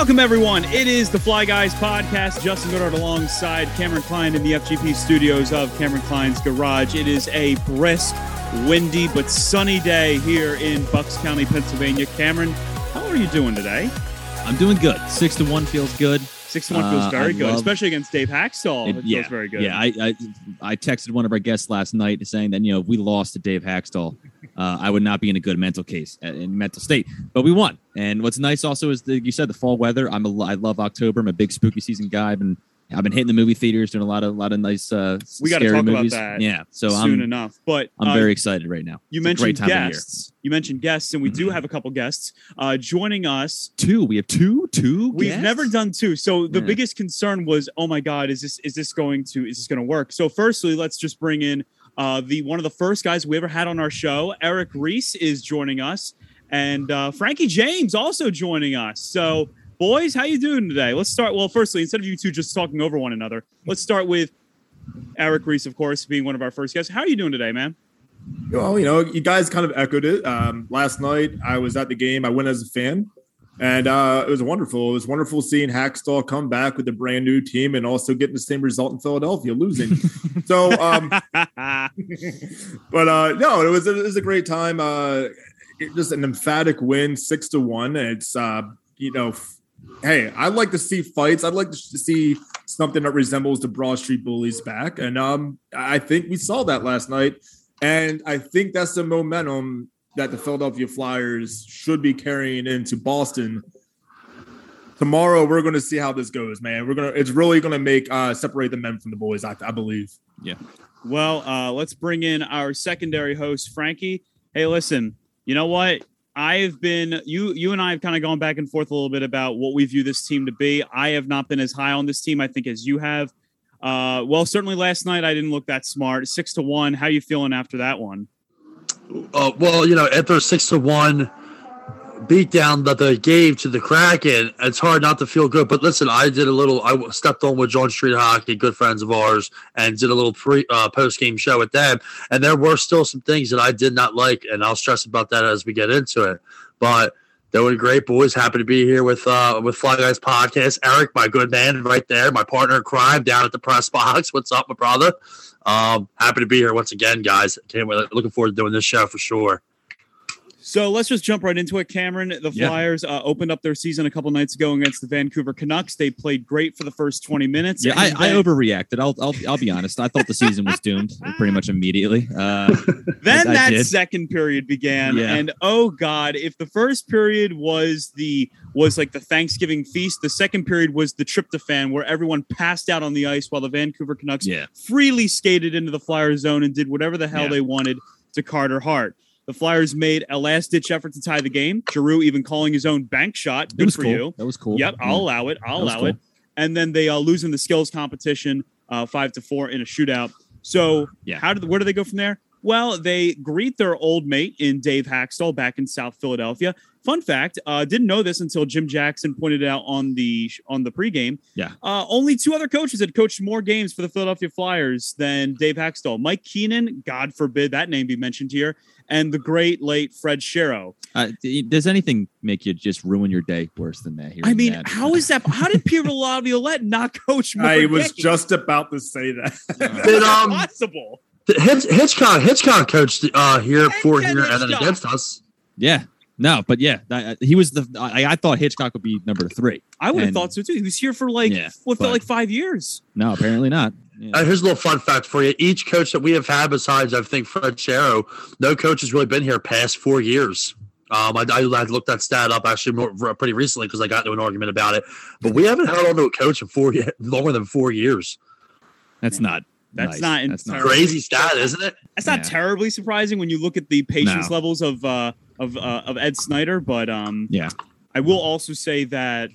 Welcome, everyone. It is the Fly Guys podcast. Justin Goodard alongside Cameron Klein in the FGP studios of Cameron Klein's Garage. It is a brisk, windy, but sunny day here in Bucks County, Pennsylvania. Cameron, how are you doing today? I'm doing good. Six to one feels good. Six to one feels Uh, very I good, love- especially against Dave Hakstol. It, It- yeah, feels very good. Yeah, I, I I texted one of our guests last night saying that you know if we lost to Dave Hakstol, uh, I would not be in a good mental case uh, in mental state. But we won, and what's nice also is that you said the fall weather. I'm a I love October. I'm a big spooky season guy. I've been I've been hitting the movie theaters, doing a lot of a lot of nice uh, We gotta scary talk about movies. that Yeah, so soon I'm enough. But I'm uh, very excited right now. You It's mentioned time of year. guests. You mentioned guests, and we do have a couple guests uh, joining us Two, we have two, two. We've guests? never done two. So the Yeah. biggest concern was, oh my God, is this is this going to is this going to work? So firstly, let's just bring in uh, the one of the first guys we ever had on our show. Eric Reese is joining us, and uh, Frankie James also joining us. So boys, how you doing today? Let's start. Well, firstly, instead of you two just talking over one another, let's start with Eric Reese, of course, being one of our first guests. How are you doing today, man? Well, you know, you guys kind of echoed it. Um, last night, I was at the game. I went as a fan, and uh, it was wonderful. It was wonderful seeing Hakstol come back with a brand new team and also getting the same result in Philadelphia, losing. so, um, but uh, no, it was it was a great time. Uh, it, just an emphatic win, six to one. It's uh, you know, f- hey, I'd like to see fights. I'd like to see something that resembles the Broad Street Bullies back, and um, I think we saw that last night. And I think that's the momentum that the Philadelphia Flyers should be carrying into Boston. Tomorrow, we're going to see how this goes, man. We're gonna. It's really going to make uh, separate the men from the boys. I, I believe. Yeah. Well, uh, let's bring in our secondary host, Frankie. Hey, listen, you know what? I've been you you and I have kind of gone back and forth a little bit about what we view this team to be. I have not been as high on this team, I think, as you have. Uh, well, certainly last night I didn't look that smart. Six to one. How you feeling after that one? Uh, well, you know, after a six to one beatdown that they gave to the Kraken, it's hard not to feel good. But listen, I did a little. I stepped on with John Street Hockey, good friends of ours, and did a little pre uh, post game show with them. And there were still some things that I did not like, and I'll stress about that as we get into it. But were great boys. Happy to be here with uh with Fly Guys podcast. Eric, my good man, right there, my partner in crime down at the press box. What's up, my brother? Um, happy to be here once again, guys. Can't wait. Looking forward to doing this show for sure. So let's just jump right into it, Cameron. The Yeah. Flyers uh, opened up their season a couple nights ago against the Vancouver Canucks. They played great for the first twenty minutes. Yeah, I, I then- overreacted. I'll, I'll I'll be honest. I thought the season was doomed pretty much immediately. Uh, Then I that did. second period began, Yeah. and oh god, if the first period was the was like the Thanksgiving feast, the second period was the tryptophan, where everyone passed out on the ice while the Vancouver Canucks yeah, freely skated into the Flyer zone and did whatever the hell Yeah. they wanted to Carter Hart. The Flyers made a last ditch effort to tie the game. Giroux even calling his own bank shot. Good for cool. you. That was cool. Yep, I'll allow it. I'll allow cool. it. And then they uh, lose in the skills competition, uh, five to four in a shootout. So Yeah. how did where do they go from there? Well, they greet their old mate in Dave Hakstol back in South Philadelphia. Fun fact: uh, didn't know this until Jim Jackson pointed it out on the on the pregame. Yeah. uh, only two other coaches had coached more games for the Philadelphia Flyers than Dave Hakstol. Mike Keenan, God forbid that name be mentioned here, and the great late Fred Shero. Uh, does anything make you just ruin your day worse than that? Here, I mean, that? how is that? How did Pierre Laviolette not coach more I was games? just about to say that. Did, um, possible. Hitch, Hitchcock, Hitchcock coached uh, here Thank for here and then against us. Yeah, no, but yeah, that, he was the. I, I thought Hitchcock would be number three. I would have thought so too. He was here for like Yeah, what felt like five years. No, apparently not. Yeah. Uh, here's a little fun fact for you. Each coach that we have had, besides I think Fred Shero, no coach has really been here past four years. Um, I, I, I looked that stat up actually more, pretty recently because I got into an argument about it. But we haven't held on to a coach in four longer than four years. That's not. That's nice. not That's not. Crazy stat, isn't it? That's not Yeah. terribly surprising when you look at the patience No. levels of uh, of uh, of Ed Snider. But um, Yeah. I will also say that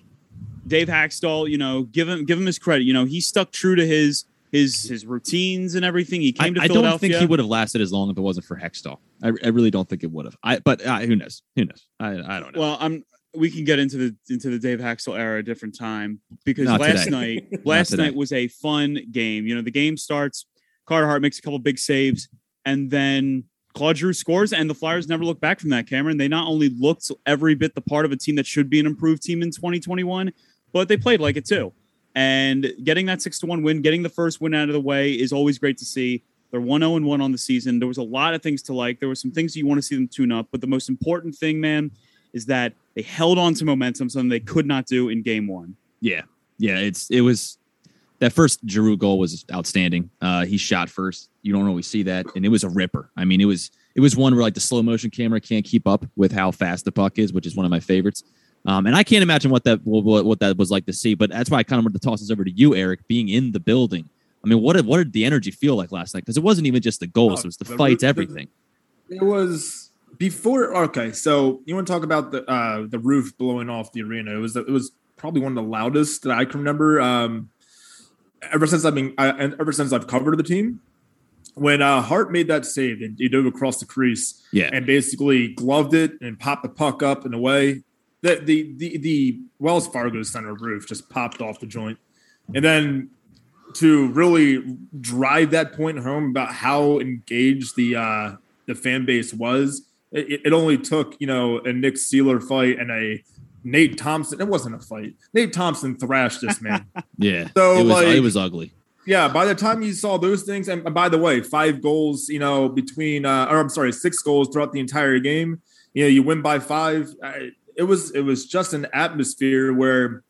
Dave Hakstol, you know, give him give him his credit. You know, he stuck true to his his his routines and everything. He I, came to I Philadelphia. I don't think he would have lasted as long if it wasn't for Hextall. I, I really don't think it would have. I but uh, who knows? Who knows? I, I don't know. Well, I'm. We can get into the into the Dave Hakstol era a different time because Not last today. night last night was a fun game. You know, the game starts. Carter Hart makes a couple big saves, and then Claude Giroux scores, and the Flyers never look back from that, Cameron. They not only looked every bit the part of a team that should be an improved team in 2021, but they played like it too. And getting that six to one win, getting the first win out of the way is always great to see. They're 1 0 1 on the season. There was a lot of things to like. There were some things you want to see them tune up, but the most important thing, man, is that they held on to momentum, something they could not do in game one. Yeah. Yeah. It's, it was, that first Giroux goal was outstanding. Uh, he shot first. You don't always see that, and it was a ripper. I mean, it was it was one where like the slow motion camera can't keep up with how fast the puck is, which is one of my favorites. Um, and I can't imagine what that what, what that was like to see. But that's why I kind of wanted to toss this over to you, Eric, being in the building. I mean, what did what did the energy feel like last night? Because it wasn't even just the goals; it was the, the fights, the- everything. It was before. Okay, so you want to talk about the uh, the roof blowing off the arena? It was it was probably one of the loudest that I can remember. Um, ever since I've been, I, and ever since I've covered the team, when uh, Hart made that save and he dove across the crease Yeah, and basically gloved it and popped the puck up and away. The the the, the Wells Fargo Center roof just popped off the joint, and then to really drive that point home about how engaged the uh, the fan base was, it, it only took you know a Nick Seeler fight and a Nate Thompson. It wasn't a fight. Nate Thompson thrashed this man. yeah. So, it was like- it was ugly. yeah, by the time you saw those things, and by the way, five goals, you know, between, uh, or I'm sorry, six goals throughout the entire game. You know, you win by five. I, it was it was just an atmosphere where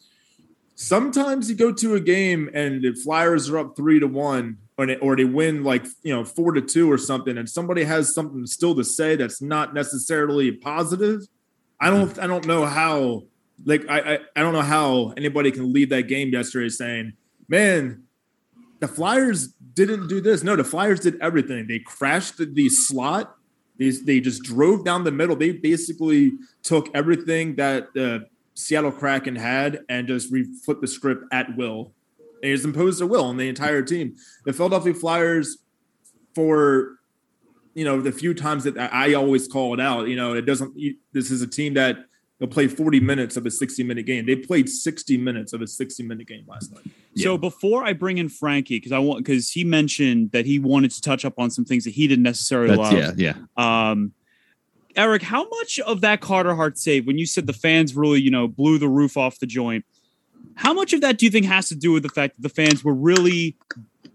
sometimes you go to a game and the Flyers are up three to one, or they, or they win like you know four to two or something, and somebody has something still to say that's not necessarily positive. I don't I don't know how like I, I I don't know how anybody can leave that game yesterday saying, man, the Flyers didn't do this. No, the Flyers did everything. They crashed the, the slot. They, they just drove down the middle. They basically took everything that the Seattle Kraken had and just re- flipped the script at will. Just imposed a will on the entire team. The Philadelphia Flyers, for you know the few times that I always call it out, you know, it doesn't. This is a team that will play 40 minutes of a 60 minute game. They played 60 minutes of a 60 minute game last night. So before I bring in Frankie, because I want because he mentioned that he wanted to touch up on some things that he didn't necessarily That's love. yeah, yeah. Um, Eric, how much of that Carter Hart save, when you said the fans really, you know, blew the roof off the joint, how much of that do you think has to do with the fact that the fans were really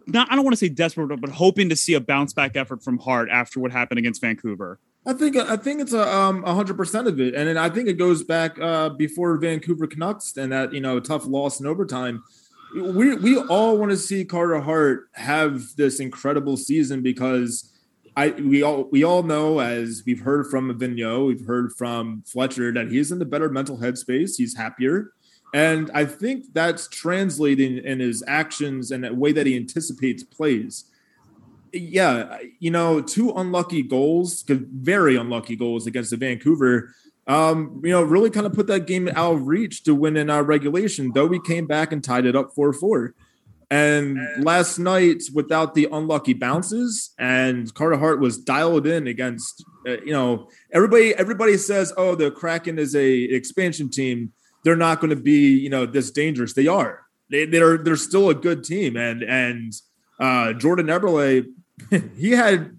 not, I don't want to say desperate, but hoping to see a bounce back effort from Hart after what happened against Vancouver? I think I think it's a um hundred percent of it, and then I think it goes back uh before Vancouver Canucks and that you know tough loss in overtime. We we all want to see Carter Hart have this incredible season because I we all we all know as we've heard from Vigneault, we've heard from Fletcher that he's in the better mental headspace. He's happier, and I think that's translating in his actions and the way that he anticipates plays yeah, you know, two unlucky goals, very unlucky goals against the Vancouver. Um, you know, really kind of put that game out of reach to win in our regulation, though we came back and tied it up 4 4. And last night, without the unlucky bounces, and Carter Hart was dialed in against, uh, you know, everybody. Everybody says, "Oh, the Kraken is a expansion team. They're not going to be, you know, this dangerous." They are. They, they're they're still a good team, and and uh, Jordan Eberle, he had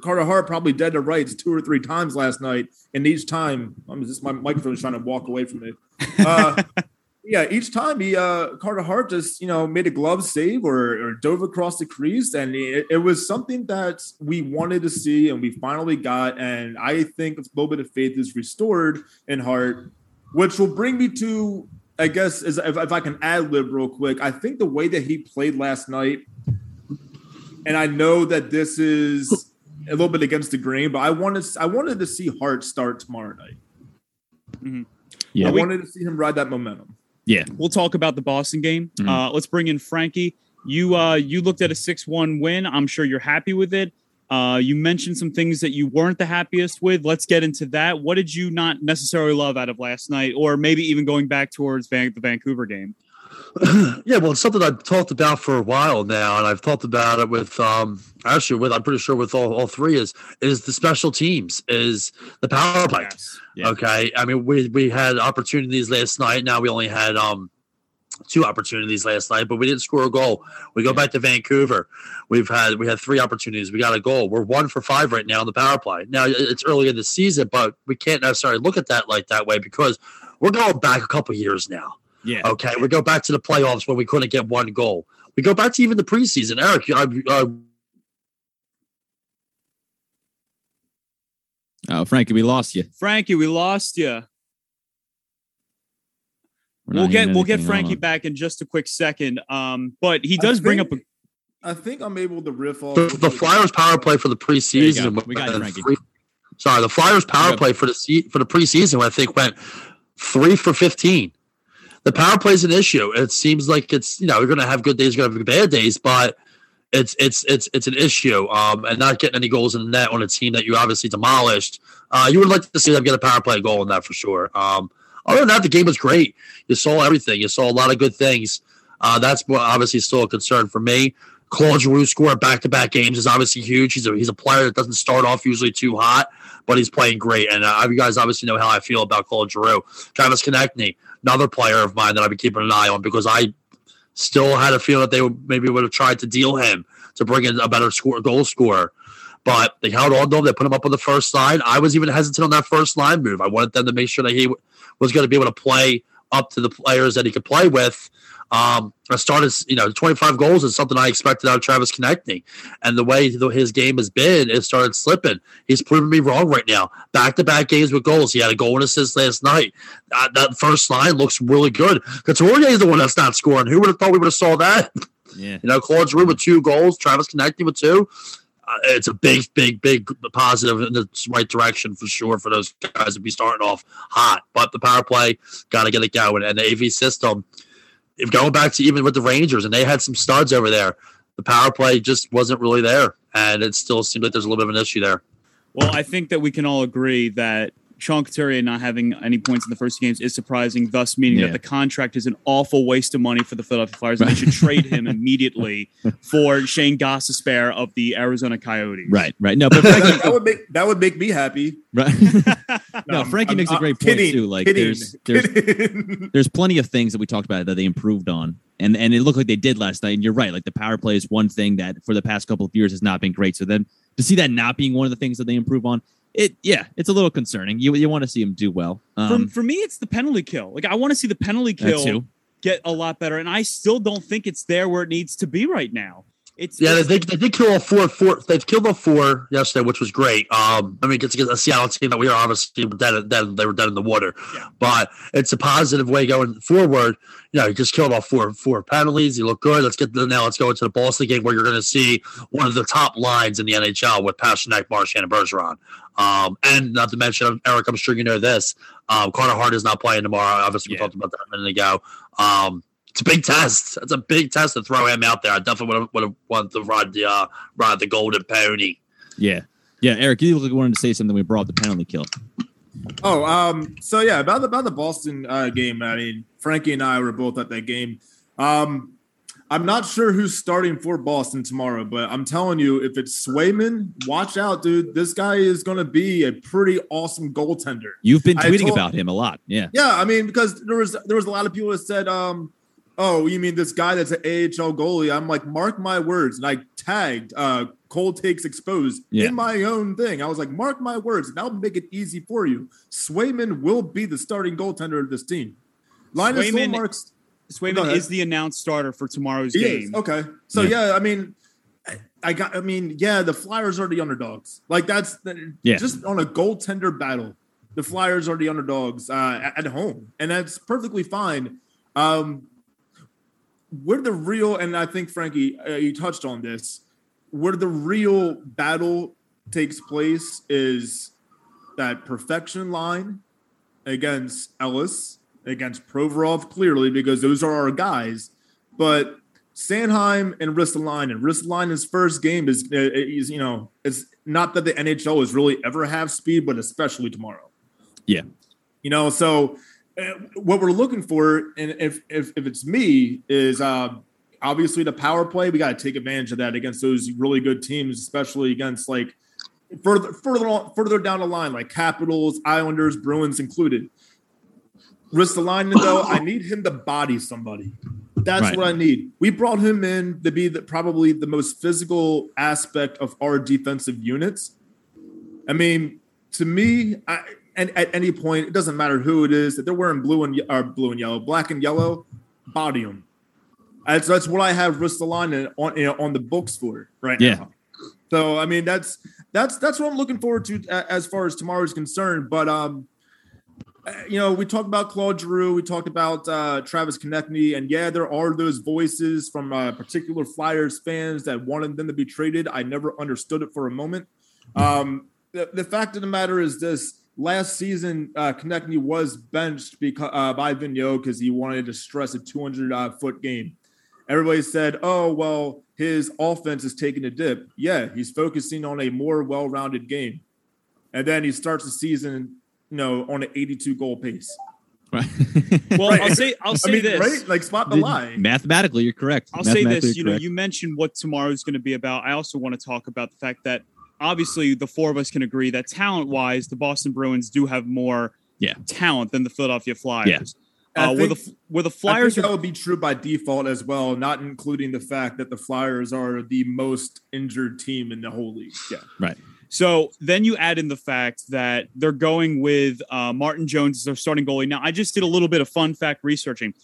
Carter Hart probably dead to rights two or three times last night, and each time, I'm just my microphone is trying to walk away from me. Uh, yeah, each time he uh, Carter Hart just you know made a glove save or, or dove across the crease, and it, it was something that we wanted to see, and we finally got. And I think a little bit of faith is restored in Hart, which will bring me to I guess is if, if I can ad lib real quick, I think the way that he played last night, and I know that this is a little bit against the grain, but I wanted I wanted to see Hart start tomorrow night. Yeah, I we- wanted to see him ride that momentum. yeah. We'll talk about the Boston game. Mhm. Uh, let's bring in Frankie. You uh, you looked at a six-one win. I'm sure you're happy with it. Uh, you mentioned some things that you weren't the happiest with. Let's get into that. What did you not necessarily love out of last night, or maybe even going back towards Van- the Vancouver game? yeah, well, it's something I've talked about for a while now, and I've talked about it with um actually with I'm pretty sure with all, all three is is the special teams is the power play. Yeah. Okay, I mean we we had opportunities last night. Now we only had um two opportunities last night, but we didn't score a goal. We go back to Vancouver. We've had we had three opportunities. We got a goal. We're one for five right now in the power play. Now it's early in the season, but we can't necessarily look at that like that way because we're going back a couple years now. Yeah. Okay, we go back to the playoffs when we couldn't get one goal. We go back to even the preseason. Eric, I, uh, Oh, Frankie, we lost you. Frankie, we lost you. We're not We'll get we'll get Frankie on. back in just a quick second. Um, but he I does bring up a think- I think I'm able to riff off the, the Flyers power play for the preseason. go. We got it, Frankie. three- sorry, the Flyers power play for the se- for the preseason, I think went three for fifteen. The power play is an issue. It seems like it's you know you're going to have good days, you're going to have bad days, but it's it's it's it's an issue. Um, and not getting any goals in the net on a team that you obviously demolished. Uh, you would like to see them get a power play goal in that for sure. Um, other than that, the game was great. You saw everything. You saw a lot of good things. Uh, that's obviously still a concern for me. Claude Giroux score back to back games is obviously huge. He's a he's a player that doesn't start off usually too hot, but he's playing great. And uh, you guys obviously know how I feel about Claude Giroux. Travis Konecny, another player of mine that I've been keeping an eye on because I still had a feeling that they would, maybe would have tried to deal him to bring in a better score goal scorer. But they held on to him. They put him up on the first line. I was even hesitant on that first line move. I wanted them to make sure that he was going to be able to play up to the players that he could play with. Um, I started, you know, 25 goals is something I expected out of Travis Konecny. And the way his game has been, it started slipping. He's proving me wrong right now. Back to back games with goals. He had a goal and assist last night. Uh, that first line looks really good. Couturier is the one that's not scoring. Who would have thought we would have saw that? Yeah. You know, Claude Giroux with two goals, Travis Konecny with two. Uh, it's a big, big, big positive in the right direction for sure for those guys to be starting off hot. But the power play got to get it going, and the AV system. If going back to even with the Rangers, and they had some studs over there, the power play just wasn't really there, and it still seemed like there's a little bit of an issue there. Well, I think that we can all agree that Sean Couturier not having any points in the first games is surprising, thus meaning Yeah. that the contract is an awful waste of money for the Philadelphia Flyers, and they should trade him immediately for Shayne Gostisbehere of the Arizona Coyotes. Right. Right. No, but Frankie, that, that would make that would make me happy. right. no, I'm- Frankie I'm- makes a I'm great point kidding, too. Like kidding, there's there's kidding. there's plenty of things that we talked about that they improved on, and and it looked like they did last night. And you're right, like the power play is one thing that for the past couple of years has not been great. So then to see that not being one of the things that they improve on, it yeah, it's a little concerning. You you want to see them do well. For, Um, for me, it's the penalty kill. Like I want to see the penalty kill get a lot better, and I still don't think it's there where it needs to be right now. It's Yeah, they, it's- they, they did kill all four. Four. They've killed all four yesterday, which was great. Um, I mean, it's against a Seattle team that we are obviously dead. dead they were dead in the water, Yeah. but it's a positive way going forward. You know, you just killed all four four penalties. You look good. Let's get the, now. Let's go into the Boston game where you're going to see one of the top lines in the NHL with Pastrnak, Marchand, and Bergeron. Um, and not to mention, Eric, I'm sure you know this. Um, Carter Hart is not playing tomorrow. Obviously, we Yeah. talked about that a minute ago. Um, it's a big test. It's a big test to throw him out there. I definitely would have, would have wanted to ride the uh, ride the golden pony. Yeah. Yeah, Eric, you look like you wanted to say something. We brought the penalty kill. Oh, um, so yeah, about the about the Boston uh, game. I mean, Frankie and I were both at that game. Um, I'm not sure who's starting for Boston tomorrow, but I'm telling you, if it's Swayman, watch out, dude. This guy is going to be a pretty awesome goaltender. You've been tweeting told- about him a lot. Yeah. Yeah, I mean, because there was there was a lot of people that said, um, "Oh, you mean this guy that's an AHL goalie?" I'm like, mark my words, and I tagged uh, Cold Takes Exposed Yeah. in my own thing. I was like, mark my words, and I'll make it easy for you. Swayman will be the starting goaltender of this team. Linus Swayman- Solmark's Swayman is the announced starter for tomorrow's he game. is okay. So Yeah. yeah, I mean. I- I got. I mean, yeah, the Flyers are the underdogs. Like that's the, Yeah. just on a goaltender battle. The Flyers are the underdogs uh, at, at home, and that's perfectly fine. Um, where the real, and I think Frankie, uh, you touched on this. Where the real battle takes place is that perfection line against Ellis, against Provorov, clearly because those are our guys. But Sanheim and Ristolainen. Ristolainen's first game is, uh, is, you know, it's not that the NHL is really ever have speed, but especially tomorrow. Yeah. You know, so what we're looking for, and if if, if it's me, is uh, obviously the power play. We got to take advantage of that against those really good teams, especially against like further further on, further down the line, like Capitals, Islanders, Bruins included. risk Ristolainen, though, I need him to body somebody. That's Right. what I need. We brought him in to be the, probably the most physical aspect of our defensive units. I mean, to me, I, and at any point, it doesn't matter who it is that they're wearing blue and or blue and yellow, black and yellow, body them. That's that's what I have Ristolainen on you know, on the books for right Yeah. now. So I mean, that's that's that's what I'm looking forward to as far as tomorrow is concerned. But um, uh, you know, we talked about Claude Giroux, we talked about uh, Travis Konecny, and yeah, there are those voices from uh, particular Flyers fans that wanted them to be traded. I never understood it for a moment. Um, the, the fact of the matter is this: last season, uh, Konecny was benched because uh, by Vigneault because he wanted to stress a 200 uh, foot game. Everybody said, "Oh, well, his offense is taking a dip." Yeah, he's focusing on a more well-rounded game, and then he starts the season, you know, on an 82 goal pace. Right. Well, Right. I'll say I'll say I mean, this. right? Like spot the line. Mathematically, you're correct. I'll say this. You know, correct. you mentioned what tomorrow is going to be about. I also want to talk about the fact that obviously the four of us can agree that talent-wise, the Boston Bruins do have more Yeah. talent than the Philadelphia Flyers. I Uh, where the where the I think Flyers that would be true by default as well, not including the fact that the Flyers are the most injured team in the whole league. Yeah. right. So then you add in the fact that they're going with uh, Martin Jones as their starting goalie. Now, I just did a little bit of fun fact researching.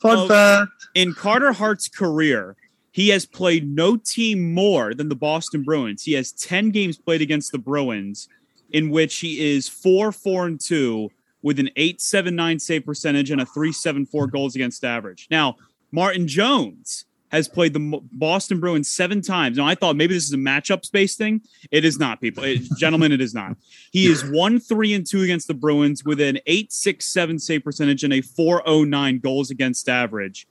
Fun Oh, fact. In Carter Hart's career, he has played no team more than the Boston Bruins. He has 10 games played against the Bruins, in which he is 4 4 and 2 with an 879 save percentage and a 374 goals against average. Now, Martin Jones has played the Boston Bruins seven times. Now, I thought maybe this is a matchup space thing. It is not, people. It, gentlemen, it is not. He is 1 3 and 2 against the Bruins with an 867 save percentage and a 409 goals against average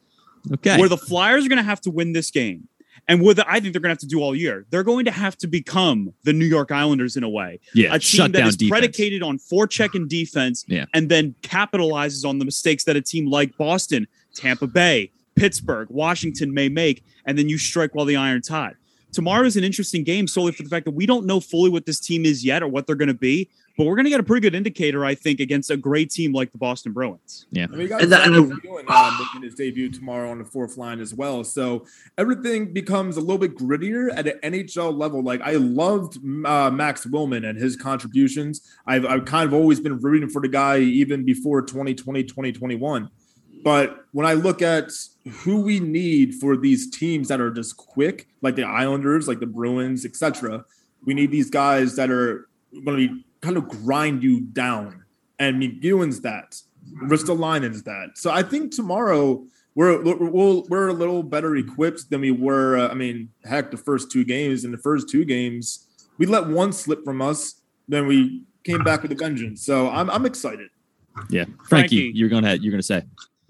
Okay. where the Flyers are going to have to win this game. And with I think they're going to have to do all year. They're going to have to become the New York Islanders in a way, yeah. a team that is defense. predicated on forecheck and defense, Yeah. and then capitalizes on the mistakes that a team like Boston, Tampa Bay, Pittsburgh, Washington may make, and then you strike while the iron's hot. Tomorrow is an interesting game solely for the fact that we don't know fully what this team is yet or what they're going to be, but we're going to get a pretty good indicator, I think, against a great team like the Boston Bruins. Yeah. I mean, you got And that- Zach and- Levine, uh, making his debut tomorrow on the fourth line as well. So everything becomes a little bit grittier at an NHL level. Like I loved uh, Max Willman and his contributions. I've, I've kind of always been rooting for the guy even before 2020, 2021. But when I look at who we need for these teams that are just quick, like the Islanders, like the Bruins, etc., we need these guys that are going to be kind of grind you down. And MacEwen's that. Ristolainen's that. So I think tomorrow we're we're, we're a little better equipped than we were. Uh, I mean, heck, the first two games. In the first two games, we let one slip from us. Then we came back with a vengeance. So I'm I'm excited. Yeah. Frankie, Frankie. you're gonna you're gonna say.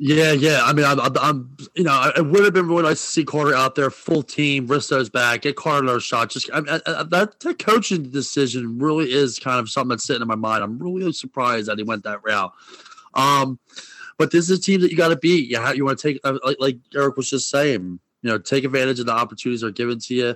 Yeah, yeah. I mean, I'm, I'm, you know, it would have been really nice to see Carter out there, full team. Risto's back, get Carter another shot. Just I, that, that coaching decision really is kind of something that's sitting in my mind. I'm really surprised that he went that route. Um, but this is a team that you got to beat. You you want to take, uh, like, like Eric was just saying, you know, take advantage of the opportunities that are given to you.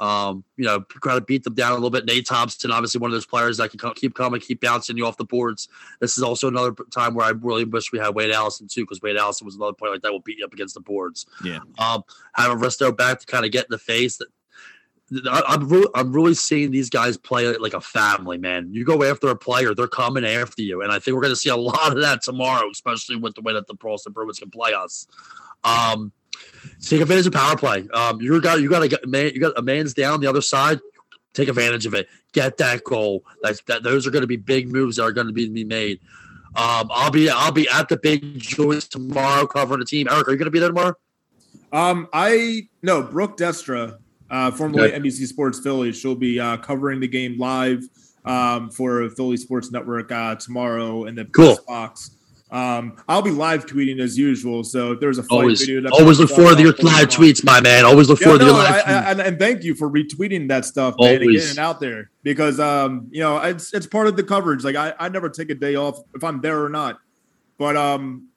Um, you know, kind of beat them down a little bit. Nate Thompson, obviously one of those players that can co- keep coming, keep bouncing you off the boards. This is also another time where I really wish we had Wade Allison too, because Wade Allison was another player like that will beat you up against the boards. Yeah. Um, having Risto back to kind of get in the face. That I, I'm really, I'm really seeing these guys play like a family, man. You go after a player, they're coming after you, and I think we're going to see a lot of that tomorrow, especially with the way that the Boston Bruins can play us. Um, take advantage of power play. Um, you got, you got get man, you got a man's down the other side. Take advantage of it. Get that goal. That's that. Those are going to be big moves that are going to be, be made. Um, I'll be I'll be at the big joints tomorrow covering the team. Eric, are you going to be there tomorrow? Um, I no Brooke Destra, uh, formerly Okay. NBC Sports Philly. She'll be uh, covering the game live um, for Philly Sports Network uh, tomorrow in the Cool. box. Um, I'll be live tweeting as usual. So if there's a fight Always, video, that always look pops up, forward to your I'll put it live on. tweets, my man. Always look Yeah, forward to your live I, tweets. I, and, and thank you for retweeting that stuff, man, and getting it out there because um, you know, it's it's part of the coverage. Like I, I never take a day off if I'm there or not. But um,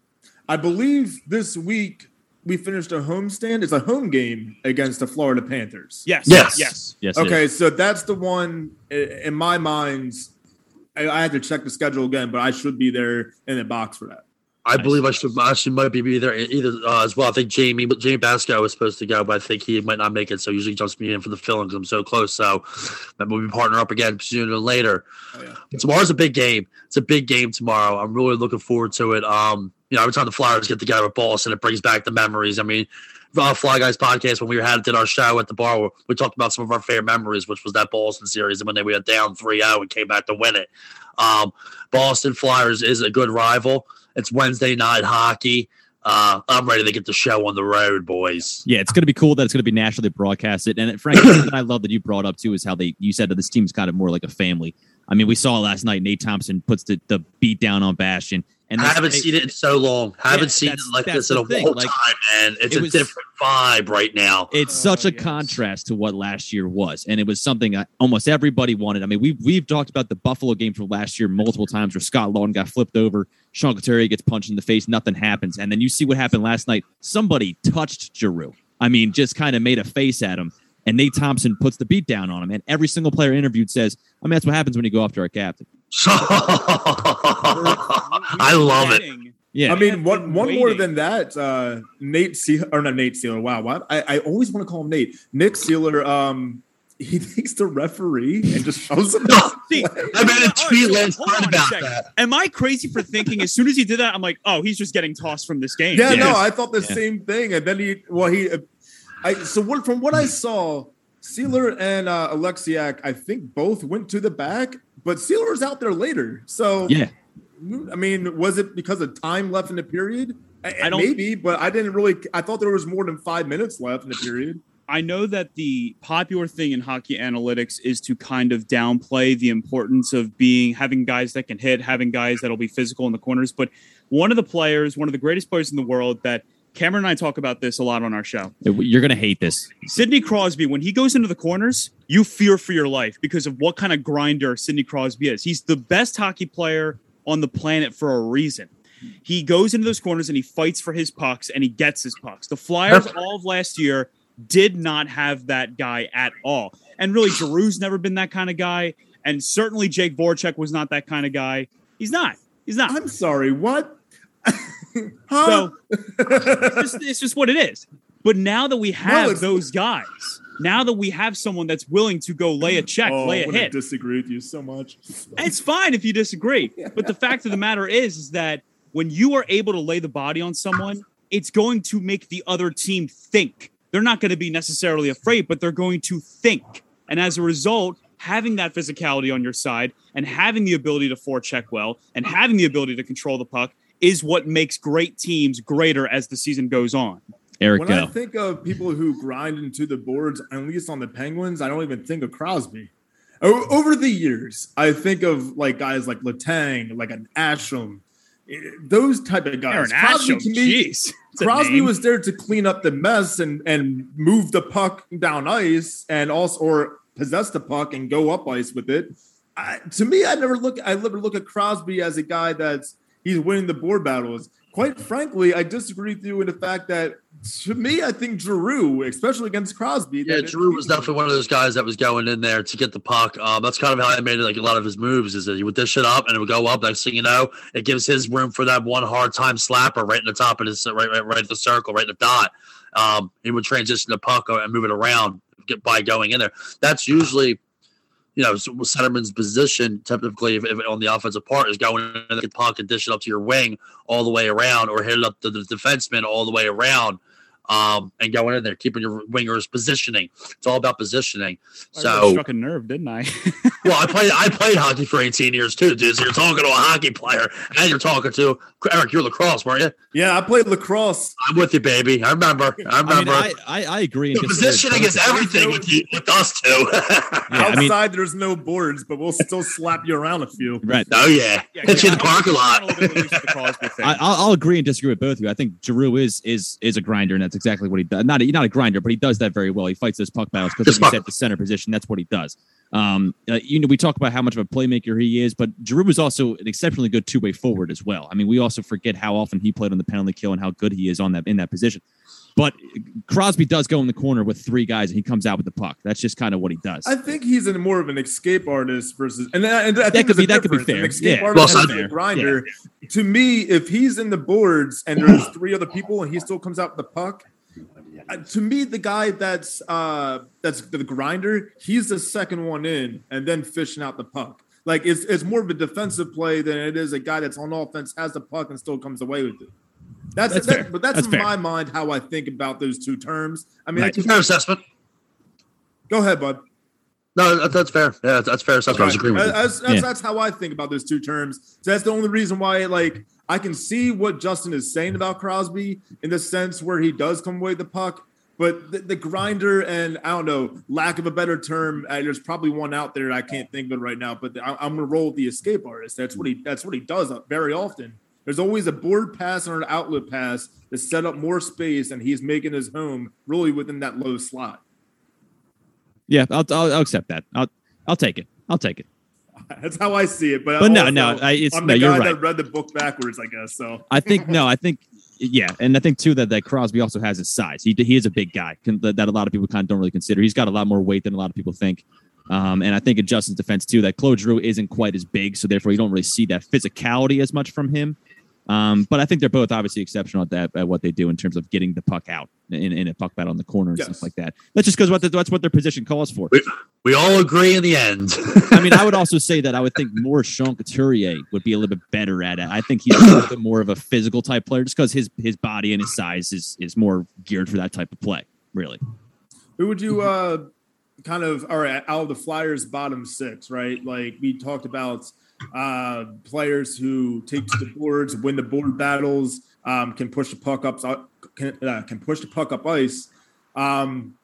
I believe this week we finished a homestand. It's a home game against the Florida Panthers. Yes. Yes. Yes. Yes. Okay, is. so that's the one in my mind. I, I had to check the schedule again, but I should be there in the box for that. I Nice. believe I should actually might be either either uh, as well. I think Jamie, but Jamie Basco was supposed to go, but I think he might not make it. So usually jumps me in for the film because I'm so close. So maybe we partner up again sooner or later. Oh, yeah. Tomorrow's a big game. It's a big game tomorrow. I'm really looking forward to it. Um, you know, every time the Flyers get together with Boston, it brings back the memories. I mean, uh, Fly Guys podcast when we had did our show at the bar, we- talked about some of our favorite memories, which was that Boston series and when they were down 3-0 and came back to win it. Um, Boston Flyers is a good rival. It's Wednesday night hockey. Uh, I'm ready to get the show on the road, boys. Yeah, it's going to be cool that it's going to be nationally broadcasted. And Frank, something I love that you brought up too is how they you said that this team's kind of more like a family. I mean, we saw last night Nate Thompson puts the, the beat down on Bastian, and I haven't they- seen it in so long. I haven't seen it like this in a thing, long like, time, man. It's it a different vibe right now. It's Oh, such a yes. contrast to what last year was, and it was something that almost everybody wanted. I mean, we we've talked about the Buffalo game from last year multiple times, where Scott Laughton got flipped over, Sean Couturier gets punched in the face, nothing happens, and then you see what happened last night. Somebody touched Giroux. I mean, just kind of made a face at him, and Nate Thompson puts the beat down on him. And every single player interviewed says, "I mean, that's what happens when you go after our captain." I love it. Yeah, I mean, have one been one more than that. Uh, Nate Seal or not Nate Seeler. Wow, what I, I always want to call him Nate. Nick Seeler. Um, he takes the referee and just shoves him. No, See, I made a tweet last night about that. Am I crazy for thinking as soon as he did that, I'm like, oh, he's just getting tossed from this game? Yeah, Yeah. no, I thought the Yeah. same thing. And then he, well, he, I so what from what I saw, Seeler and uh, Alexiak, I think both went to the back, but Seeler's out there later. So yeah. I mean, was it because of time left in the period? I, don't- maybe, but I didn't really. I thought there was more than five minutes left in the period. I know that the popular thing in hockey analytics is to kind of downplay the importance of being having guys that can hit, having guys that'll be physical in the corners. But one of the players, one of the greatest players in the world, that Cameron and I talk about this a lot on our show. Uh, you're gonna hate this. Sidney Crosby, when he goes into the corners, you fear for your life because of what kind of grinder Sidney Crosby is. He's the best hockey player on the planet for a reason. He goes into those corners and he fights for his pucks and he gets his pucks. The Flyers all of last year did not have that guy at all. And really, Giroux's never been that kind of guy. And certainly Jake Voracek was not that kind of guy. He's not. He's not. I'm sorry, what? huh? So it's just, it's just what it is. But now that we have it's- those guys, now that we have someone that's willing to go lay a check, oh, lay I a hit, disagree with you so much. it's fine if you disagree. But the fact of the matter is, is that when you are able to lay the body on someone, it's going to make the other team think. They're not going to be necessarily afraid, but they're going to think. And as a result, having that physicality on your side and having the ability to forecheck well and having the ability to control the puck is what makes great teams greater as the season goes on. Eric, when go. I think of people who grind into the boards, at least on the Penguins, I don't even think of Crosby. O- Over the years, I think of like guys like Letang, like an Asham, eh, those type of guys. Aaron Crosby Asham, to me- jeez. Crosby was there to clean up the mess and and move the puck down ice and also or possess the puck and go up ice with it. I, to me, I never look. I never look at Crosby as a guy that's he's winning the board battles. Quite frankly, I disagree with you in the fact that to me, I think Giroux, especially against Crosby, Yeah, that Drew was definitely one of those guys that was going in there to get the puck. Um, that's kind of how I made it. Like a lot of his moves is that he would dish it up and it would go up. Next thing you know, it gives his room for that one hard time slapper right in the top of his right, right, right at the circle, right in the dot. Um, he would transition the puck and move it around by going in there. That's usually, you know, Centerman's position typically if, if on the offensive part is going in the and dish it up to your wing all the way around, or hit it up to the defenseman all the way around um, and going in there, keeping your wingers positioning. It's all about positioning. I So, struck a nerve, didn't I? well, I played I played hockey for 18 years too, dude. So you're talking to a hockey player, and you're talking to Eric. You're lacrosse, weren't you? yeah, I played lacrosse. I'm with you, baby. I remember. I I mean, remember. I, I, I agree. the positioning is everything with you, with us two. Yeah, I mean- Outside, there's no boards, but we'll still slap you around a few. Right. oh yeah, Yeah, hit you in the I was- parking I was lot. a little bit loose with the Crosby thing. I, I'll, I'll agree and disagree with both of you. I think Giroux is is is a grinder, and that's exactly what he does. Not a, not a grinder, but he does that very well. He fights those puck battles because, Just like you puck. said, the center position. That's what he does. Um, uh, you know, we talk about how much of a playmaker he is, but Giroux is also an exceptionally good two way forward as well. I mean, we also forget how often he played on the penalty kill and how good he is on that in that position. But Crosby does go in the corner with three guys, and he comes out with the puck. That's just kind of what he does. I think he's in more of an escape artist versus, and, I- and I think could be- that could be difference. An fair. escape Yeah. artist Well, has so- a grinder. To me, if he's in the boards and there's three other people and he still comes out with the puck, uh, to me, the guy that's uh that's the grinder, he's the second one in and then fishing out the puck. Like it's it's more of a defensive play than it is a guy that's on offense has the puck and still comes away with it. That's, That's that- fair. but that's, That's in fair. my mind how I think about those two terms. I mean, I Right. can, Fair assessment. go ahead, bud. No, that, that's fair. Yeah, that's fair assessment. I was agreeing with you. That's, that's, Yeah. that's how I think about those two terms. So that's the only reason why, like, I can see what Justin is saying about Crosby in the sense where he does come away with the puck, but the, the grinder and I don't know, lack of a better term, uh, there's probably one out there I can't think of it right now. But I, I'm gonna roll with the escape artist. That's what he that's what he does uh, very often. There's always a board pass or an outlet pass to set up more space, and he's making his home really within that low slot. yeah, I'll, I'll, I'll accept that. I'll I'll take it. I'll take it. That's how I see it. But, But no, also, no, I, it's I'm no. the You're guy right. that read the book backwards, I guess. So I think no. I think yeah, and I think too that that Crosby also has his size. He he is a big guy that, that a lot of people kind of don't really consider. He's got a lot more weight than a lot of people think. Um, and I think in Justin's defense too, that Claude Drew isn't quite as big, so therefore you don't really see that physicality as much from him. Um, but I think they're both obviously exceptional at that at what they do in terms of getting the puck out in, in a puck battle in the corner and Yes. stuff like that. That's just because what the, that's what their position calls for. We all agree in the end. I mean, I would also say that I would think more Sean Couturier would be a little bit better at it. I think he's a little bit more of a physical type player, just because his his body and his size is is more geared for that type of play. Really, Who would you uh kind of all right out of the Flyers bottom six, right? Like we talked about uh players who take to the boards, win the board battles, um, can push the puck up can, uh, can push the puck up ice. Um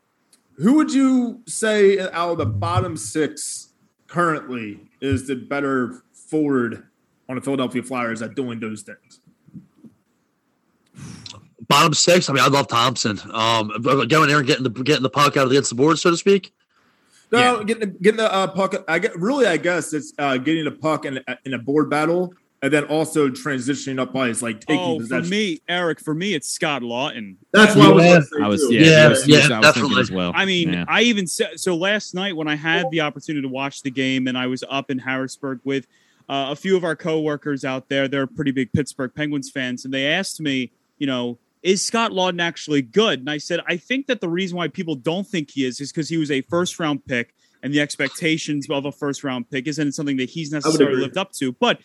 who would you say out of the bottom six currently is the better forward on the Philadelphia Flyers at doing those things? Bottom six. I mean, I love Thompson. Um, going there and getting the getting the puck out against the board, so to speak. No, getting the, getting the uh, puck. I get really. I guess it's uh, getting the puck in, in a board battle, and then also transitioning up ice, like taking Oh, for me, Eric, for me, it's Scott Laughton. That's what I was. Yeah. I was yeah, Yeah, was- he yeah, I was thinking definitely. as well. I mean, Yeah. I even said so last night when I had the opportunity to watch the game and I was up in Harrisburg with uh, a few of our coworkers out there. They're pretty big Pittsburgh Penguins fans, and they asked me, you know, is Scott Laughton actually good? And I said, I think that the reason why people don't think he is is because he was a first round pick, and the expectations of a first round pick isn't something that he's necessarily lived up to. But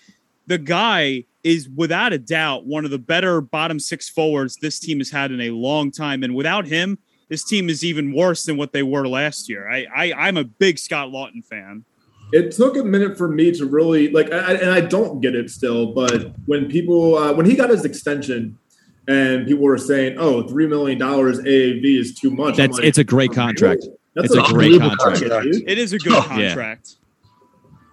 the guy is without a doubt one of the better bottom six forwards this team has had in a long time, and without him this team is even worse than what they were last year. I, I I'm a big Scott Laughton fan. It took a minute for me to really like, I, and I don't get it still. But when people, uh, when he got his extension, and people were saying, "Oh, three million dollars AAV is too much," That's like, it's a great contract. That's It's a great unbelievable contract. dude." It is a good Oh, yeah. contract.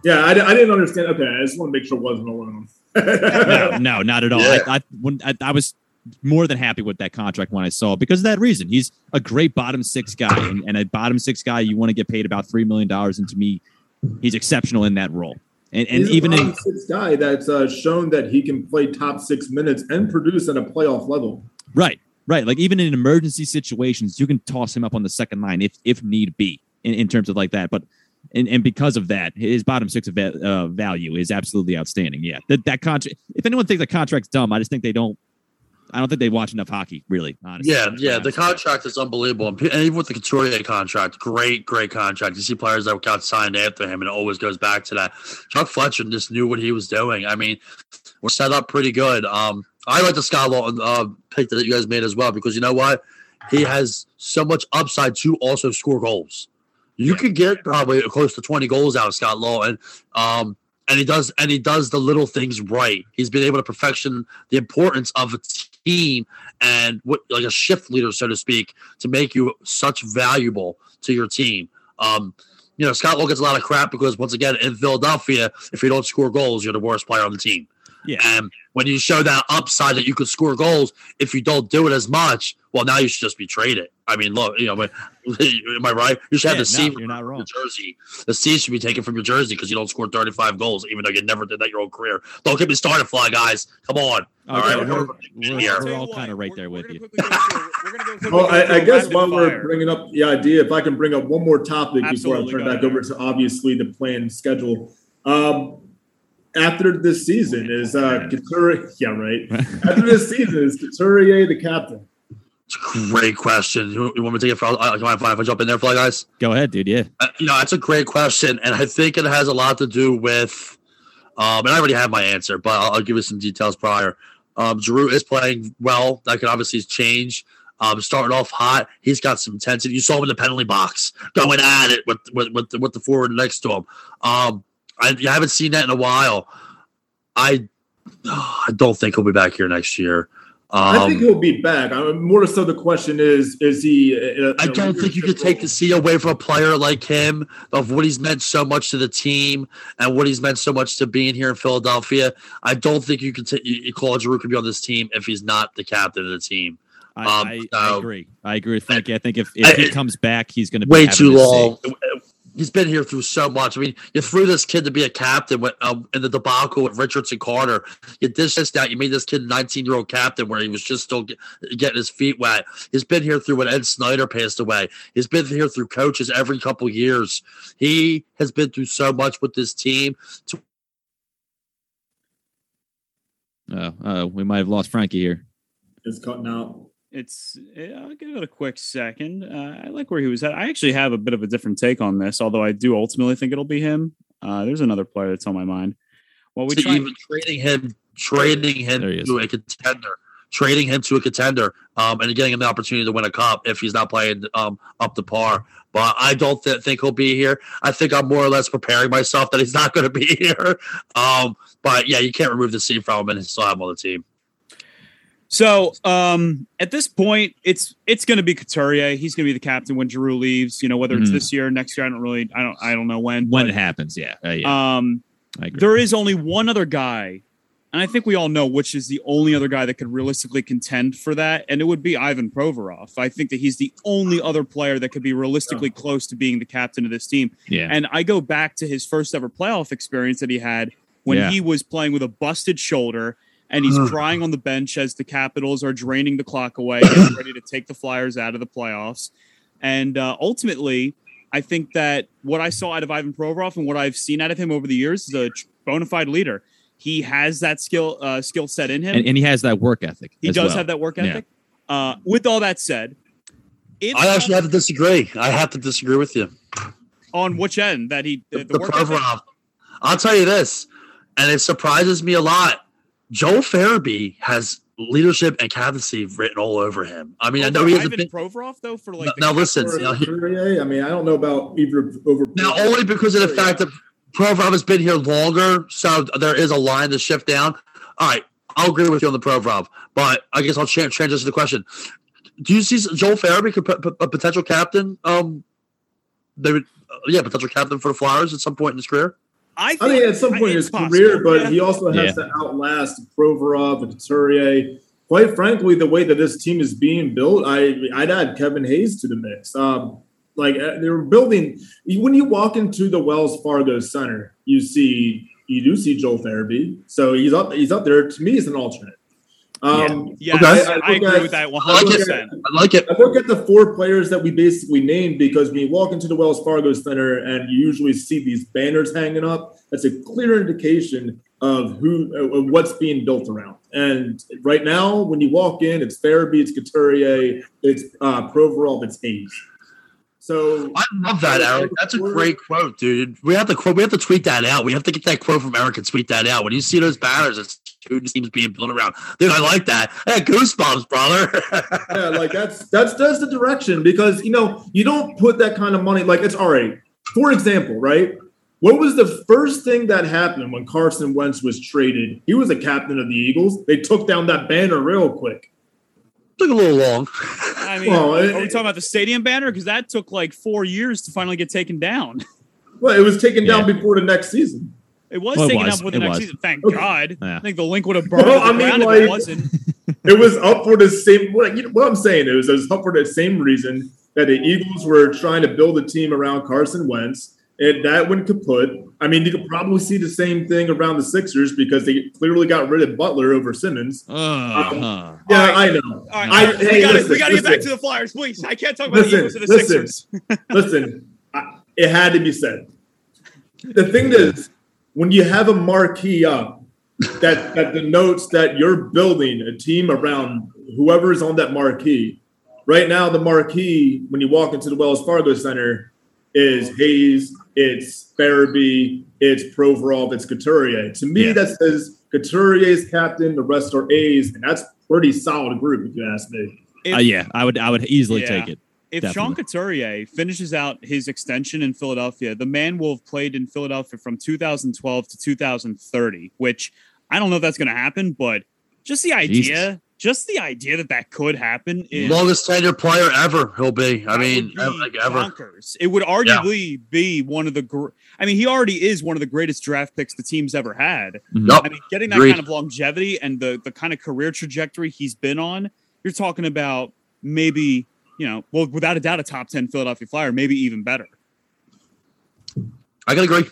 Yeah, I, I didn't understand. Okay, I just want to make sure it wasn't alone. no, no, not at all. Yeah. I, I, when, I, I was more than happy with that contract when I saw it because of that reason. He's a great bottom six guy, and, and a bottom six guy, you want to get paid about three million dollars, and to me, he's exceptional in that role. And, and He's even a in, six guy that's uh, shown that he can play top six minutes and produce at a playoff level. right, right, like even in emergency situations, you can toss him up on the second line if if need be in, in terms of like that. But and, and because of that, his bottom six of uh, value is absolutely outstanding. Yeah, that that contract. If anyone thinks that contract's dumb, I just think they don't. I don't think they watch enough hockey, really. Honestly, Yeah, yeah. The contract is unbelievable, and, even with the Couturier contract, great, great contract. You see players that got signed after him, and it always goes back to that. Chuck Fletcher just knew what he was doing. I mean, we're set up pretty good. Um, I like the Scott Laughton uh, pick that you guys made as well because you know what, he has so much upside to also score goals. You could get probably close to twenty goals out of Scott Laughton. Um, and he does and he does the little things right. He's been able to perfection the importance of a team and what like a shift leader, so to speak, to make you such valuable to your team. Um, you know, Scott Lowe gets a lot of crap because once again in Philadelphia, if you don't score goals, you're the worst player on the team. Yeah. And when you show that upside that you could score goals, if you don't do it as much, well, now you should just be traded. I mean, look, you know, but, am I right? You should have Yeah, the C no, you're not from wrong. your jersey. The C should be taken from your jersey because you don't score 35 goals, even though you never did that your whole career. Don't get me started, fly guys. Come on. Oh, All right, we're, we're- we're, we're all kind of right there with you. Well, I, I guess while we're bringing up the idea, if I can bring up one more topic Absolutely, before I turn back ahead. over to obviously the planned schedule. Um, after this season is uh, Couturier. Yeah, right. After this season is Couturier the captain. It's a great question. You, you want me to take it for? I, I, if I jump in there, fly guys. Go ahead, dude. Yeah. Uh, you know, that's a great question, and I think it has a lot to do with. Um, and I already have my answer, but I'll, I'll give you some details prior. Um, Giroux is playing well. That could obviously change. Um, starting off hot, he's got some intensity. You saw him in the penalty box going at it with with with the, with the forward next to him. Um, I, I haven't seen that in a while. I I don't think he'll be back here next year. Um, I think he'll be back. I mean, more so, the question is: Is he? uh, I don't think you could take the C away from a player like him of what he's meant so much to the team and what he's meant so much to being here in Philadelphia. I don't think you can t- you- you call Giroux could be on this team if he's not the captain of the team. I, Um, I, I agree. I agree with Frankie. I think if, if I- he comes back, he's going to be Way having too to see- long. He's been here through so much. I mean, you threw this kid to be a captain with, um, in the debacle with Richards and Carter. You dished this out. You made this kid a 19 year old captain where he was just still get, getting his feet wet. He's been here through when Ed Snider passed away. He's been here through coaches every couple years. He has been through so much with this team. Oh, uh, we might have lost Frankie here. It's cutting out. It's. I'll give it a quick second. Uh, I like where he was at. I actually have a bit of a different take on this, although I do ultimately think it'll be him. Uh, there's another player that's on my mind. Well, we to try. even trading him, trading him There he is. to a contender, trading him to a contender, um, and getting him the opportunity to win a cup if he's not playing um, up to par. But I don't th- think he'll be here. I think I'm more or less preparing myself that he's not going to be here. Um, but yeah, you can't remove the seed from him and he's still have him on the team. So um, at this point, it's it's going to be Couturier. He's going to be the captain when Giroux leaves. You know, whether it's Mhm. this year, or next year, I don't really, I don't, I don't know when. When but, it happens, yeah. Uh, yeah um, I agree. there is only one other guy, and I think we all know which is the only other guy that could realistically contend for that, and it would be Ivan Provorov. I think that he's the only other player that could be realistically close to being the captain of this team. yeah. And I go back to his first ever playoff experience that he had when Yeah. he was playing with a busted shoulder and he's crying on the bench as the Capitals are draining the clock away, getting ready to take the Flyers out of the playoffs. And uh, ultimately, I think that what I saw out of Ivan Provorov and what I've seen out of him over the years is a bona fide leader. He has that skill uh, skill set in him. and, and he has that work ethic. he as does well. have that work Yeah. ethic. Uh, with all that said, if I actually have to disagree. I have to disagree with you. on which end that he the, The, the work ethic? Provorov. I'll tell you this, and it surprises me a lot. Joel Farabee has leadership and captaincy written all over him. I mean, I know he hasn't Ivan been. Provorov though for like Now- the now listen, Or you know, he- I mean, I don't know about either over. Now, only because of the fact that Provorov has been here longer, so there is a line to shift down. All right, I'll agree with you on the Provorov, but I guess I'll cha- transition to the question: Do you see Joel Farabee could put a potential captain? Um, they would, uh, yeah, potential captain for the Flyers at some point in his career. I I think, mean, at some point in his possible, career, but yeah. he also has to outlast Provorov and Couturier. Quite frankly, the way that this team is being built, I I'd add Kevin Hayes to the mix. Um, like uh, they were building. When you walk into the Wells Fargo Center, you see you do see Joel Farabee, so he's up he's up there. To me, he's an alternate. Um, Yes, Okay. I, I agree look with that at- one I like it. I like it. I look at the four players that we basically named because when you walk into the Wells Fargo Center and you usually see these banners hanging up, that's a clear indication of who of what's being built around. And right now, when you walk in, it's Farabee, it's Couturier, it's uh, Provorov, it's Hayes. So I love that, Eric. That's a great quote, dude. We have to quote. We have to tweet that out. We have to get that quote from Eric and tweet that out. When you see those banners, it's two teams being built around. Dude, I like that. Hey, goosebumps, brother. yeah, like that's that's that's the direction because you know you don't put that kind of money like it's all right. For example, right? What was the first thing that happened when Carson Wentz was traded? He was a captain of the Eagles. They took down that banner real quick. Took a little long. I mean, Well, are it- we talking about the stadium banner? Because that took like four years to finally get taken down. Well, it was taken down Yeah. before the next season. It was Well, it taken was. up with the It next was. season. Thank Okay. God. Yeah. I think the link would have burned Well, I mean, ground if like- it wasn't. it was up for the same. What, you know, what I'm saying is, it was up for the same reason that the Eagles were trying to build a team around Carson Wentz, and that went kaput. I mean, you could probably see the same thing around the Sixers because they clearly got rid of Butler over Simmons. Uh, Yeah, All right. I know. All right, I- we hey, gotta, we gotta get back to the Flyers, please. I can't talk about Listen, the Eagles or the listen. Sixers. Listen, I, it had to be said. The thing is, when you have a marquee up that that denotes that you're building a team around whoever is on that marquee. Right now, the marquee when you walk into the Wells Fargo Center is Hayes, it's Farabee, it's Provorov, it's Couturier. To me, Yeah. that says Couturier's captain, the rest are A's, and that's pretty solid group if you ask me. If- uh, yeah, I would I would easily Yeah. take it. If Sean Couturier finishes out his extension in Philadelphia, the man will have played in Philadelphia from 2012 to 2030, which I don't know if that's going to happen, but just the idea, Jesus. just the idea that that could happen is Longest tenure player ever. He'll be. I mean, be like ever. bonkers. It would arguably be one of the. Gr- I mean, he already is one of the greatest draft picks the team's ever had. Mhm. I mean, getting that Agreed. kind of longevity and the the kind of career trajectory he's been on, you're talking about maybe you know, well, without a doubt, a top ten Philadelphia Flyer, maybe even better. I can agree.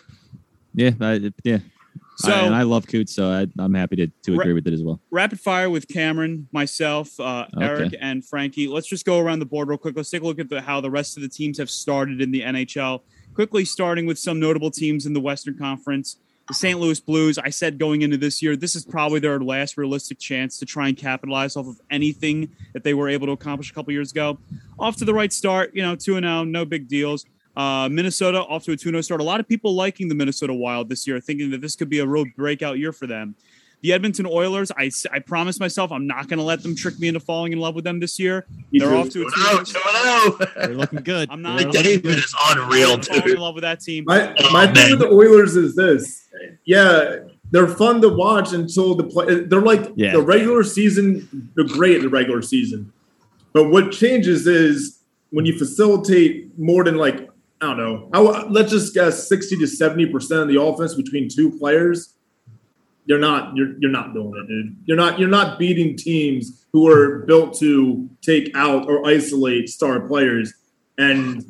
Yeah, I, yeah. So I, and I love Coots, so I, I'm happy to, to Ra- agree with it as well. rapid fire with Cameron, myself, uh, Okay. Eric, and Frankie. Let's just go around the board real quick. Let's take a look at the, how the rest of the teams have started in the NHL. Quickly starting with some notable teams in the Western Conference. The St. Louis Blues, I said going into this year, this is probably their last realistic chance to try and capitalize off of anything that they were able to accomplish a couple years ago. Off to the right start, you know, 2 0, no big deals. Uh, Minnesota off to a 2 0 start. A lot of people liking the Minnesota Wild this year, thinking that this could be a real breakout year for them. The Edmonton Oilers, I, I promised myself I'm not going to let them trick me into falling in love with them this year. Me They're too. off to a 2 Oh, 2 They're looking good. I'm not- They're David good. is unreal, I'm falling in dude. love with that team. My Oh, my thing man. with the Oilers is this. Yeah, they're fun to watch until the play. They're like Yeah. the regular season. They're great in the regular season, but what changes is when you facilitate more than like I don't know. I, let's just guess sixty to seventy percent of the offense between two players. You're not you're you're not doing it, dude. You're not you're not beating teams who are built to take out or isolate star players. And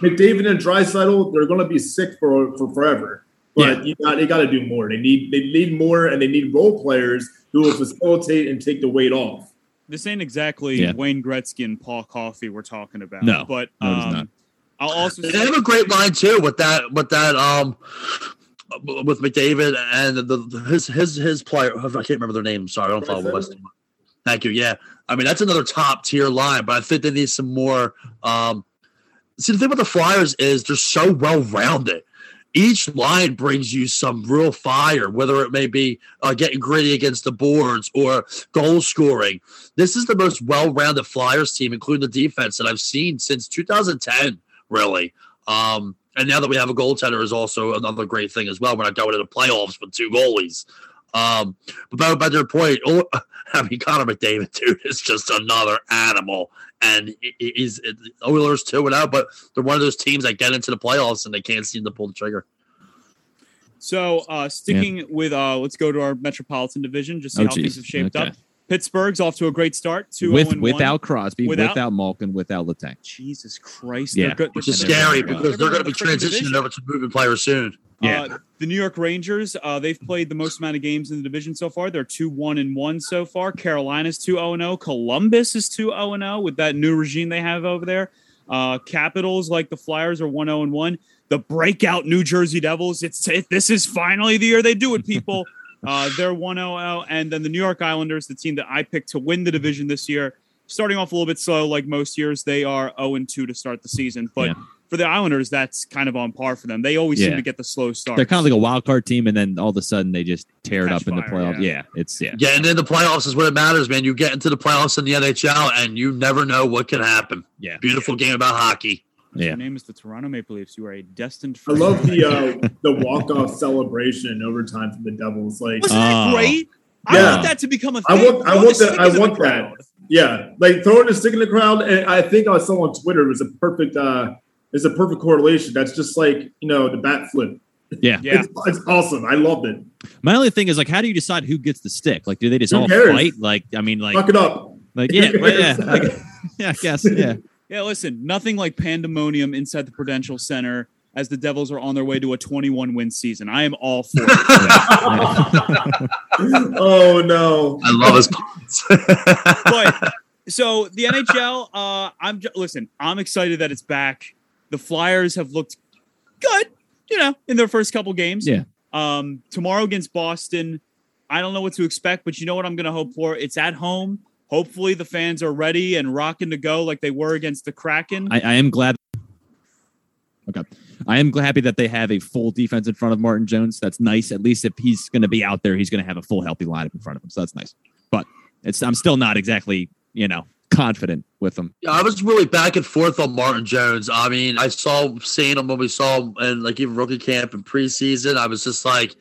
McDavid and Draisaitl, they're going to be sick for for forever. But you got you got to do more. They need they need more, and they need role players who will facilitate and take the weight off. This ain't exactly Yeah. Wayne Gretzky and Paul Coffey we're talking about. No. but No, um, not. I'll also They have a great line too with that with that um with McDavid and the, his his his player. I can't remember their name. Sorry, I don't follow? West. Thank you. Yeah, I mean that's another top tier line, but I think they need some more. Um, see, the thing about the Flyers is they're so well rounded. Each line brings you some real fire, whether it may be uh, getting gritty against the boards or goal scoring. This is the most well-rounded Flyers team, including the defense, that I've seen since 2010. Really, um, and now that we have a goaltender is also another great thing as well. We're not going into playoffs with two goalies. Um, but back, back to your point, oh, I mean, Connor McDavid, dude, is just another animal. And he- he- he's Oilers two and out, but they're one of those teams that get into the playoffs and they can't seem to pull the trigger. so. Uh, sticking with uh, let's go to our Metropolitan Division. Just see Oh, how things have shaped Okay. up. Pittsburgh's off to a great start. Two With, oh without. Crosby, Without- without, Malkin, without Letang. Jesus Christ, Yeah, they're good. Which is they're scary gonna- because they're going to be They're gonna win the freaking transitioning over to moving players soon. Yeah. Uh, the New York Rangers, uh, they've played the most amount of games in the division so far. They're 2 1 and 1 so far. Carolina's 2 0 0. Columbus is 2 0 0 with that new regime they have over there. Uh, Capitals, like the Flyers, are 1 0 1. The breakout New Jersey Devils, it's it, this is finally the year they do it, people. uh, they're 1 0 0. And then the New York Islanders, the team that I picked to win the division this year, starting off a little bit slow like most years. They are 0 2 to start the season. But Yeah. for the Islanders, that's kind of on par for them. They always seem to get the slow start. They're kind of like a wild card team, and then all of a sudden they just tear it Catch up in the playoffs. yeah. Yeah. it's yeah. Getting into the playoffs is what it matters, man. You get into the playoffs in the NHL and you never know what can happen. Yeah. Beautiful game about hockey. Yeah. Your name is the Toronto Maple Leafs. You are a destined. I love the uh, the walk off celebration in overtime from the Devils. Like, Wasn't that Oh. great? I Yeah. want that to become a I thing. want- I want that- I stickers in the want that. yeah, like throwing a stick in the crowd, and I think I saw on Twitter it was a perfect uh, it's a perfect correlation. That's just like you know the bat flip. Yeah. Yeah. It's, it's awesome. I loved it. My only thing is like, how do you decide who gets the stick? Like, do they just Who all cares? fight? Like, I mean, like, Fuck it up. like yeah, well, yeah, like, yeah, I guess, yeah. Yeah, listen, nothing like pandemonium inside the Prudential Center as the Devils are on their way to a 21 win season. I am all for it. oh no. I love his puns. but so the NHL, uh, I'm ju- listen, I'm excited that it's back. The Flyers have looked good, you know, in their first couple games. Yeah. Um, tomorrow against Boston, I don't know what to expect, but you know what I'm going to hope for? It's at home. Hopefully, the fans are ready and rocking to go like they were against the Kraken. I, I am glad. Okay, I am happy that they have a full defense in front of Martin Jones. That's nice. At least if he's going to be out there, he's going to have a full healthy lineup in front of him. So that's nice. But it's I'm still not exactly you know confident with him. Yeah, I was really back and forth on Martin Jones. I mean, I saw seeing him when we saw him in like even rookie camp and preseason. I was just like,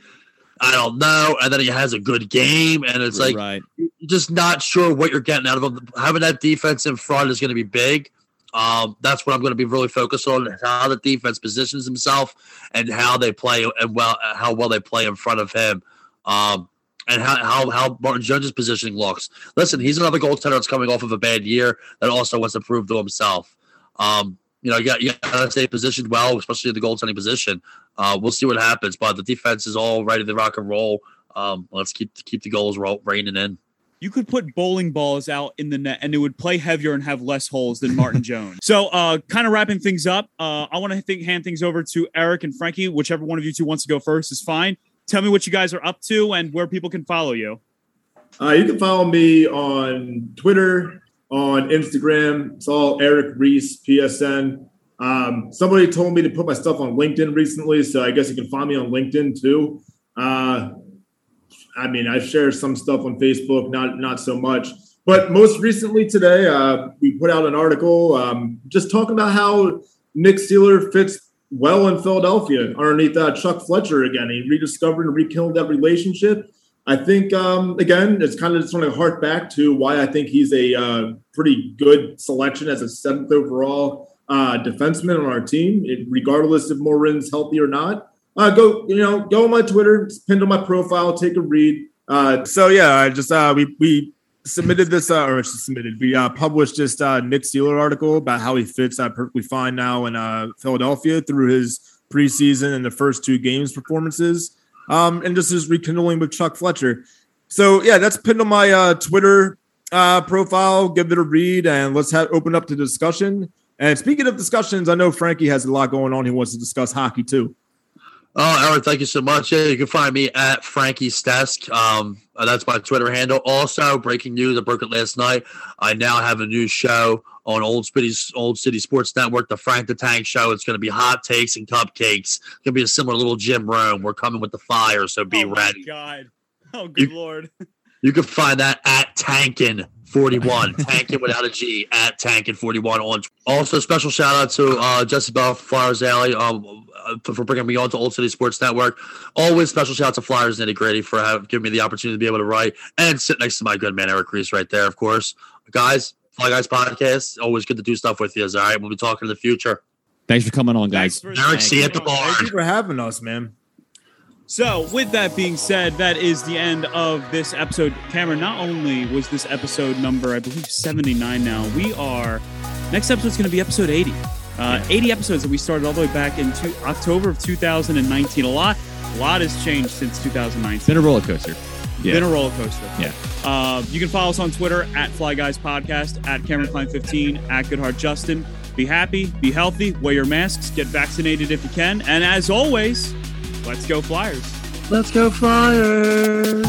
I don't know. And then he has a good game, and it's like right. just not sure what you're getting out of him. Having that defense in front is going to be big. Um, that's what I'm going to be really focused on: how the defense positions himself and how they play and well, how well they play in front of him. Um, and how, how how Martin Jones' positioning looks. Listen, he's another goaltender that's coming off of a bad year that also wants to prove to himself. Um, you know, you got you got to stay positioned well, especially in the goaltending position. Uh, we'll see what happens, but the defense is all ready to rock and roll. Um, let's keep keep the goals roll, raining in. you could put bowling balls out in the net and it would play heavier and have less holes than Martin Jones. So, uh, kind of wrapping things up, uh, I want to think, hand things over to Eric and Frankie. Whichever one of you two wants to go first is fine. Tell me what you guys are up to and where people can follow you. Uh, you can follow me on Twitter, on Instagram. It's all Eric Reese PSN. Um, somebody told me to put my stuff on LinkedIn recently, so I guess you can find me on LinkedIn too. Uh, I mean, I share some stuff on Facebook, not not so much. But most recently today, uh, we put out an article um, just talking about how Nick Seeler fits well in Philadelphia underneath uh, Chuck Fletcher again. He rediscovered and rekindled that relationship. I think um, again, it's kind of just want to hark back to why I think he's a uh, pretty good selection as a seventh overall uh, defenseman on our team, regardless if Morin's healthy or not. Uh, go, you know, go on my Twitter, pinned on my profile, take a read. Uh, so yeah, I just uh, we we submitted this uh, or submitted we uh, published this uh, Nick Seeler article about how he fits uh, perfectly fine now in uh, Philadelphia through his preseason and the first two games performances um, and just his rekindling with Chuck Fletcher. So yeah, that's pinned on my uh, Twitter uh, profile. Give it a read and let's have open up to discussion. And speaking of discussions, I know Frankie has a lot going on. He wants to discuss hockey too. Oh, Aaron, thank you so much. Yeah, you can find me at Frankie's Desk. Um, uh, that's my Twitter handle. Also, breaking news, I broke it last night. I now have a new show on Old City, Old City Sports Network, the Frank the Tank Show. It's going to be hot takes and cupcakes. It's going to be a similar little gym room. We're coming with the fire, so be oh my ready. God. Oh, good You- lord. You can find that at Tankin. 41 Tankin without a G at Tankin 41 on also special shout out to uh Jesse Bell from Flyers Alley um uh, for for bringing me on to Old City Sports Network. Always special shout out to Flyers Nitty Gritty for have, giving me the opportunity to be able to write and sit next to my good man Eric Reese right there of course. Guys Fly Guys podcast always good to do stuff with you all right? We'll be talking in the future. Thanks for coming on, guys. For- Eric see you at the bar Thank you for having us, man. So, with that being said, that is the end of this episode. Cameron, not only was this episode number, I believe, 79 now, we are, next episode is going to be episode 80. Uh, 80 episodes that we started all the way back in two, October of 2019. A lot, a lot has changed since 2019. It's been a roller coaster. Yeah. Been a roller coaster. Yeah. Uh, you can follow us on Twitter at Fly Guys Podcast, at Cameron Klein 15, at Goodheart Justin. Be happy, be healthy, wear your masks, get vaccinated if you can. And as always, Let's go, Flyers. Let's go, Flyers.